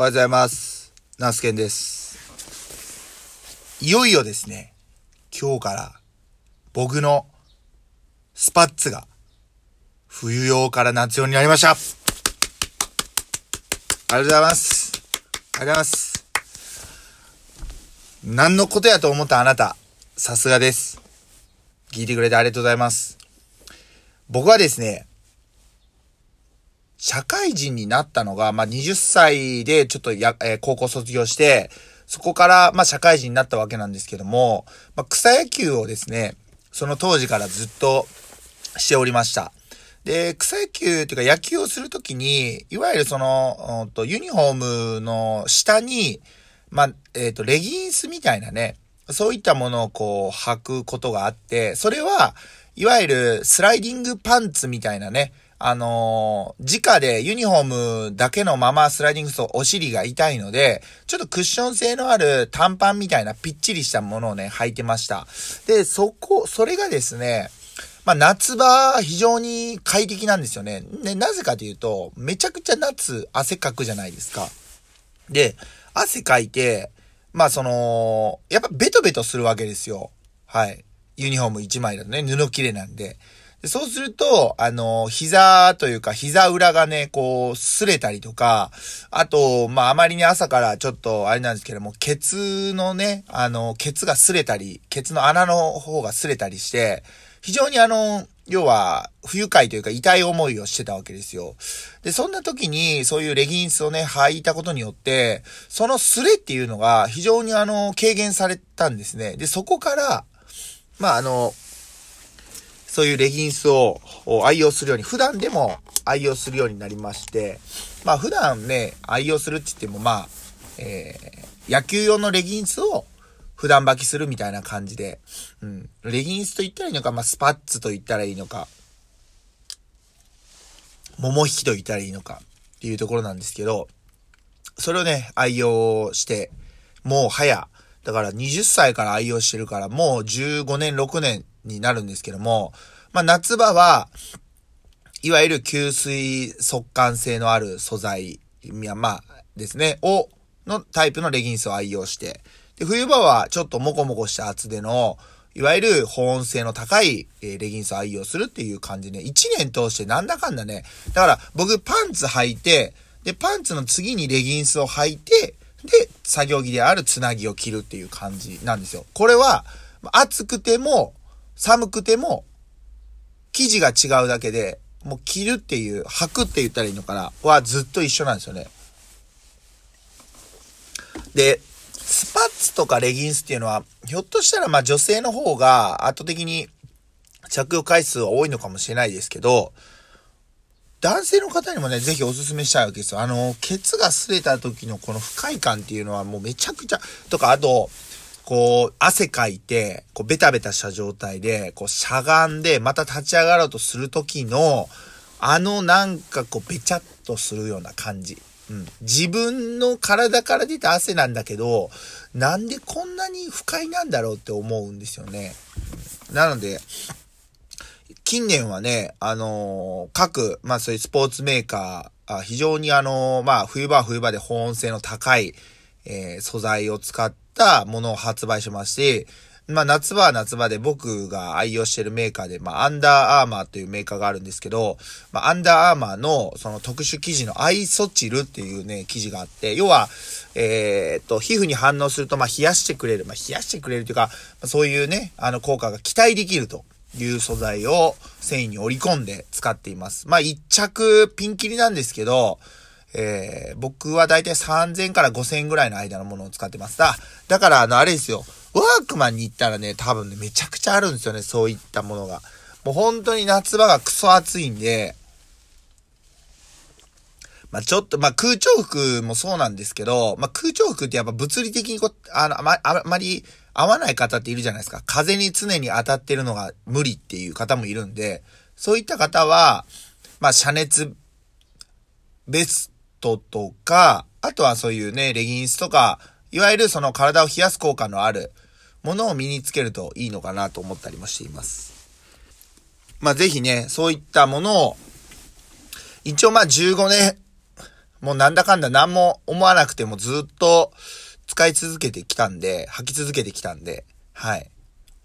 おはようございます。ナスケンです。いよいよですね、今日から僕のスパッツが冬用から夏用になりました。ありがとうございます。ありがとうございます。何のことやと思ったあなた、さすがです。聞いてくれてありがとうございます。僕はですね、社会人になったのが、まあ、20歳でちょっとや、えー高校卒業して、そこから、まあ、社会人になったわけなんですけども、まあ、草野球をですね、その当時からずっとしておりました。で、草野球っていうか野球をするときに、いわゆるその、うんとユニフォームの下に、まあ、えっ、と、レギンスみたいなね、そういったものをこう履くことがあって、それは、いわゆるスライディングパンツみたいなね、あのー直でユニフォームだけのままスライディングするとお尻が痛いので、ちょっとクッション性のある短パンみたいなぴっちりしたものをね、履いてました。で、そこ、それがですね、まあ夏場非常に快適なんですよね。ね、なぜかというと、めちゃくちゃ夏汗かくじゃないですか。で、汗かいて、まあその、やっぱベトベトするわけですよ。はい。ユニフォーム1枚だとね、布切れなんで。でそうすると、あの、膝というか、膝裏がね、こう、擦れたりとか、あと、まあ、あまりに朝からちょっと、あれなんですけども、ケツのね、あの、ケツが擦れたり、ケツの穴の方が擦れたりして、非常にあの、要は、不愉快というか痛い思いをしてたわけですよ。で、そんな時に、そういうレギンスをね、履いたことによって、そのスレっていうのが非常にあの、軽減されたんですね。で、そこから、まあ、あの、そういうレギンスを愛用するように、普段でも愛用するようになりまして、まあ普段ね、愛用するって言ってもまあ、えー、野球用のレギンスを普段履きするみたいな感じで、うん。レギンスと言ったらいいのか、まあスパッツと言ったらいいのか、桃引きと言ったらいいのかっていうところなんですけど、それをね、愛用して、もう早、だから20歳から愛用してるから、もう15年、6年になるんですけども、まあ夏場は、いわゆる吸水速乾性のある素材、いやまあですね、を、のタイプのレギンスを愛用して、で、冬場はちょっとモコモコした厚手の、いわゆる保温性の高い、えレギンスを愛用するっていう感じで、1年通してなんだかんだね、だから僕パンツ履いて、で、パンツの次にレギンスを履いて、で、作業着であるつなぎを着るっていう感じなんですよ。これは、暑くても、寒くても、生地が違うだけで、もう着るっていう、履くって言ったらいいのかなはずっと一緒なんですよね。で、スパッツとかレギンスっていうのは、ひょっとしたらまあ女性の方が圧倒的に着用回数は多いのかもしれないですけど、男性の方にもね、ぜひお勧めしたいわけですよ。あの、ケツが擦れた時のこの不快感っていうのはもうめちゃくちゃ、とか、あと、こう、汗かいて、こう、ベタベタした状態で、こう、しゃがんで、また立ち上がろうとする時の、あの、なんかこう、べちゃっとするような感じ。うん。自分の体から出た汗なんだけど、なんでこんなに不快なんだろうって思うんですよね。なので、近年はね、あのー各、まあそういうスポーツメーカー、あ非常にあのーまあ冬場は冬場で保温性の高い、えー素材を使ったものを発売しまして、まあ夏場は夏場で僕が愛用してるメーカーで、まあアンダーアーマーというメーカーがあるんですけど、まあアンダーアーマーのその特殊生地のアイソチルっていうね、生地があって、要は、えーっと、皮膚に反応すると、まあ冷やしてくれる、まあ冷やしてくれるというか、そういうね、あの効果が期待できると。いう素材を繊維に織り込んで使っています。まあ一着ピンキリなんですけど、えー、僕はだいたい3000から5000ぐらいの間のものを使ってます。だだからあのあれですよ、ワークマンに行ったらね、多分ね、めちゃくちゃあるんですよね、そういったものが。もう本当に夏場がクソ暑いんで、まあちょっと、まあ空調服もそうなんですけど、まあ空調服ってやっぱ物理的にこ、あの、あま、あまり合わない方っているじゃないですか。風に常に当たってるのが無理っていう方もいるんで、そういった方は、まあ遮熱ベストとか、あとはそういうね、レギンスとか、いわゆるその体を冷やす効果のあるものを身につけるといいのかなと思ったりもしています。まあぜひね、そういったものを、一応まあ15年もうなんだかんだ何も思わなくてもずっと使い続けてきたんで、履き続けてきたんで、はい。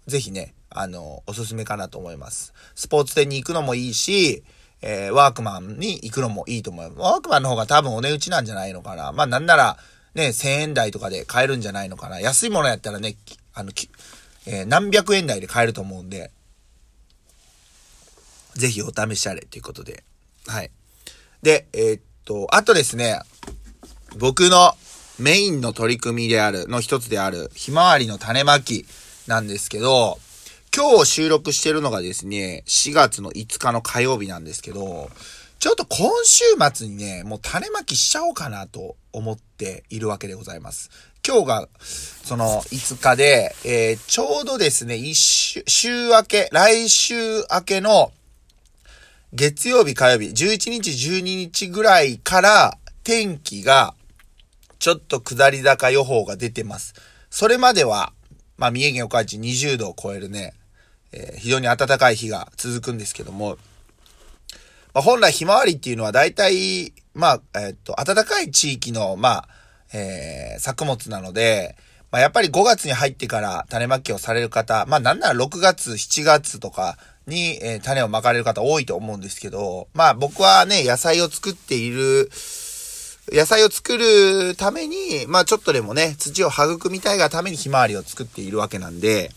ぜひね、あの、おすすめかなと思います。スポーツ店に行くのもいいし、えー、ワークマンに行くのもいいと思います。ワークマンの方が多分お値打ちなんじゃないのかな。まあなんなら、ね、1000円台とかで買えるんじゃないのかな。安いものやったらね、あの、えー、何百円台で買えると思うんで、ぜひお試しあれということで。はい。で、えー、っと、あとですね、僕のメインの取り組みである、の一つである、ひまわりの種まきなんですけど、今日収録してるのがですね、4月の5日の火曜日なんですけど、ちょっと今週末にね、もう種まきしちゃおうかなと思っているわけでございます。今日が、その5日で、えー、ちょうどですね、一週、週明け、来週明けの月曜日、火曜日、11日、12日ぐらいから天気がちょっと下り坂予報が出てます。それまでは、まあ、三重県岡市20度を超えるね、えー、非常に暖かい日が続くんですけども、まあ、本来ひまわりっていうのは大体、まあ、えー、っと、暖かい地域の、まあ、えー、作物なので、まあ、やっぱり5月に入ってから種まきをされる方、まあ、なんなら6月、7月とかに、えー、種をまかれる方多いと思うんですけど、まあ、僕はね、野菜を作っている、野菜を作るために、まあちょっとでもね、土を育みたいがためにひまわりを作っているわけなんで、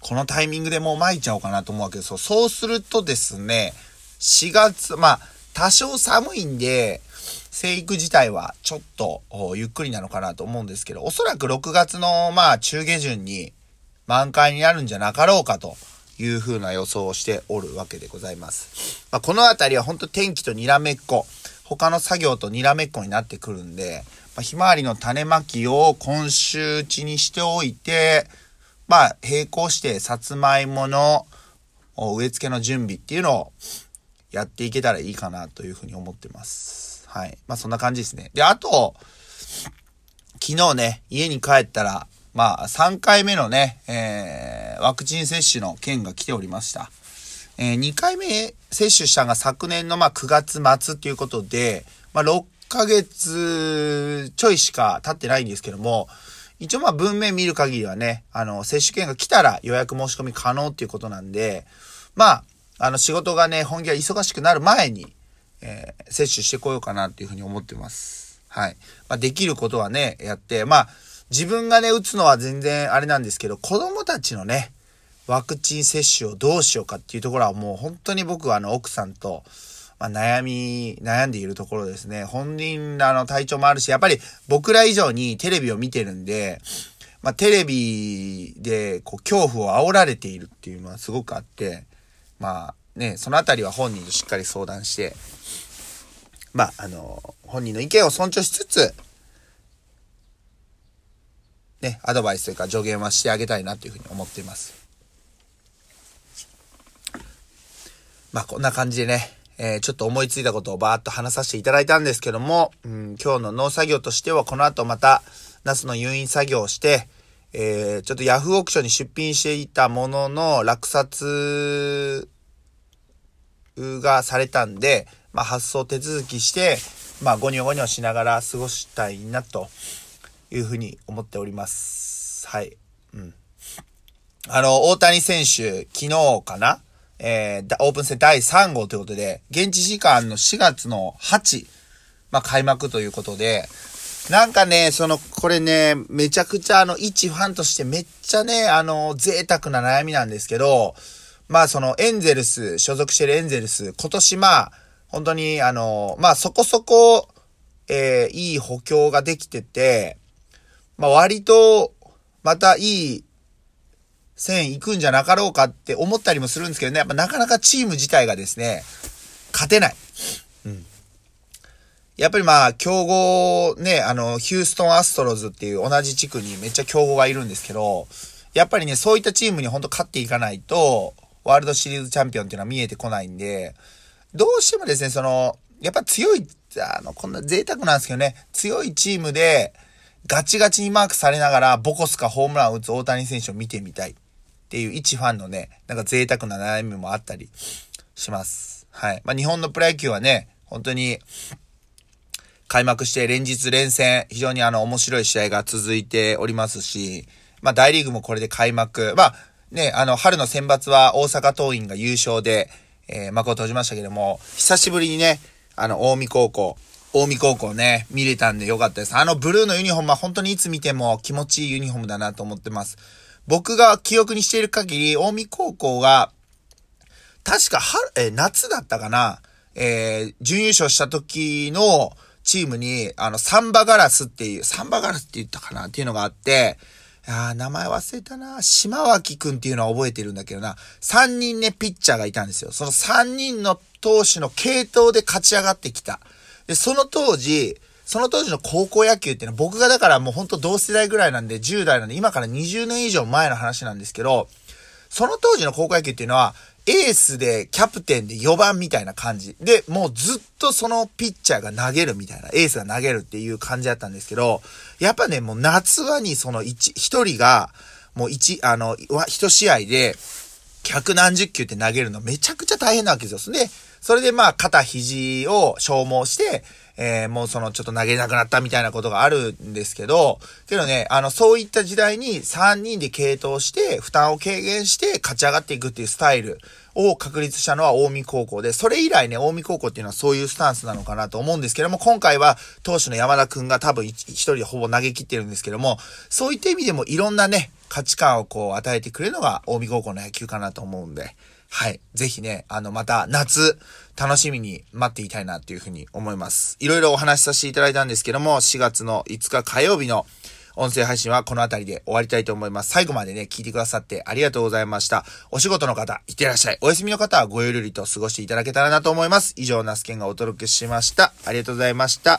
このタイミングでもう撒いちゃおうかなと思うわけですよ。そうするとですね、4月、まあ、多少寒いんで、生育自体はちょっとゆっくりなのかなと思うんですけど、おそらく6月のまあ中下旬に満開になるんじゃなかろうかというふうな予想をしておるわけでございます。まあ、この辺りは本当天気とにらめっこ、他の作業とにらめっこになってくるんで、まあ、ひまわりの種まきを今週うちにしておいて、まあ、並行してさつまいもの植え付けの準備っていうのをやっていけたらいいかなというふうに思ってます。はい。まあ、そんな感じですね。で、あと、昨日ね、家に帰ったら、まあ、3回目のね、えー、ワクチン接種の件が来ておりました。えー、2回目接種したのが昨年のまあ9月末っていうことで、まあ、6ヶ月ちょいしか経ってないんですけども、一応まあ文面見る限りはね、あの、接種券が来たら予約申し込み可能っていうことなんで、まあ、あの仕事がね、本気が忙しくなる前に、えー、接種してこようかなっていうふうに思ってます。はい。まあ、できることはね、やって、まあ、自分がね、打つのは全然あれなんですけど、子供たちのね、ワクチン接種をどうしようかっていうところはもう本当に僕はあの奥さんと、まあ、悩み、悩んでいるところですね。本人らの体調もあるし、やっぱり僕ら以上にテレビを見てるんで、まあ、テレビでこう恐怖を煽られているっていうのはすごくあって、まあね、そのあたりは本人としっかり相談して、まあ、あの、本人の意見を尊重しつつ、ね、アドバイスというか助言はしてあげたいなというふうに思っています。まあ、こんな感じでね、えー、ちょっと思いついたことをバーっと話させていただいたんですけども、うん、今日の農作業としてはこの後また、ナスの誘引作業をして、えー、ちょっとヤフーオークションに出品していたものの落札がされたんで、まあ、発送手続きして、まあ、ゴニョゴニョしながら過ごしたいなというふうに思っております。はい。うん。あの、大谷選手、昨日かな？えー、オープン戦第3号ということで、現地時間の4月の8、まあ、開幕ということで、なんかね、その、これね、めちゃくちゃあの、一ファンとしてめっちゃね、あの、贅沢な悩みなんですけど、まあその、エンゼルス、所属してるエンゼルス、今年まあ、本当にあの、まあそこそこ、えー、いい補強ができてて、まあ割と、またいい線行くんじゃなかろうかって思ったりもするんですけどね、やっぱなかなかチーム自体がですね、勝てない。うん。やっぱりまあ、競合ね、あの、ヒューストンアストロズっていう同じ地区にめっちゃ競合がいるんですけど、やっぱりね、そういったチームにほんと勝っていかないと、ワールドシリーズチャンピオンっていうのは見えてこないんで、どうしてもですね、その、やっぱ強い、あの、こんな贅沢なんですけどね、強いチームで、ガチガチにマークされながら、ボコスかホームランを打つ大谷選手を見てみたい。っていう一ファンのね、なんか贅沢な悩みもあったりします。はい。まあ、日本のプロ野球はね、本当に、開幕して連日連戦、非常にあの面白い試合が続いておりますし、まあ大リーグもこれで開幕。まあね、あの春の選抜は大阪桐蔭が優勝で、えー、幕を閉じましたけども、久しぶりにね、あの、近江高校、近江高校ね、見れたんでよかったです。あのブルーのユニフォームは本当にいつ見ても気持ちいいユニフォームだなと思ってます。僕が記憶にしている限り、近江高校が、確か春、え夏だったかなえー、準優勝した時のチームに、あの、サンバガラスっていう、サンバガラスって言ったかな？っていうのがあって、あ名前忘れたな。島脇くんっていうのは覚えてるんだけどな。3人ね、ピッチャーがいたんですよ。その3人の投手の系統で勝ち上がってきた。で、その当時、その当時の高校野球っていうのは僕がだからもうほんと同世代ぐらいなんで10代なんで今から20年以上前の話なんですけど、その当時の高校野球っていうのはエースでキャプテンで4番みたいな感じ。で、もうずっとそのピッチャーが投げるみたいな、エースが投げるっていう感じだったんですけど、やっぱね、もう夏場にその1、1人が、もう1、あの、1試合で、百何十球って投げるのめちゃくちゃ大変なわけですよ。で、それでまあ肩肘を消耗して、えー、もうそのちょっと投げなくなったみたいなことがあるんですけど、けどね、あの、そういった時代に3人で系統して、負担を軽減して勝ち上がっていくっていうスタイルを確立したのは近江高校で、それ以来ね、近江高校っていうのはそういうスタンスなのかなと思うんですけども、今回は投手の山田くんが多分一人でほぼ投げ切ってるんですけども、そういった意味でもいろんなね、価値観をこう与えてくれるのが近江高校の野球かなと思うんで、はい。ぜひね、あの、また夏、楽しみに待っていたいなっていうふうに思います。いろいろお話しさせていただいたんですけども、4月の5日火曜日の音声配信はこの辺りで終わりたいと思います。最後までね、聞いてくださってありがとうございました。お仕事の方、いってらっしゃい。お休みの方はごゆるりと過ごしていただけたらなと思います。以上、ナスケンがお届けしました。ありがとうございました。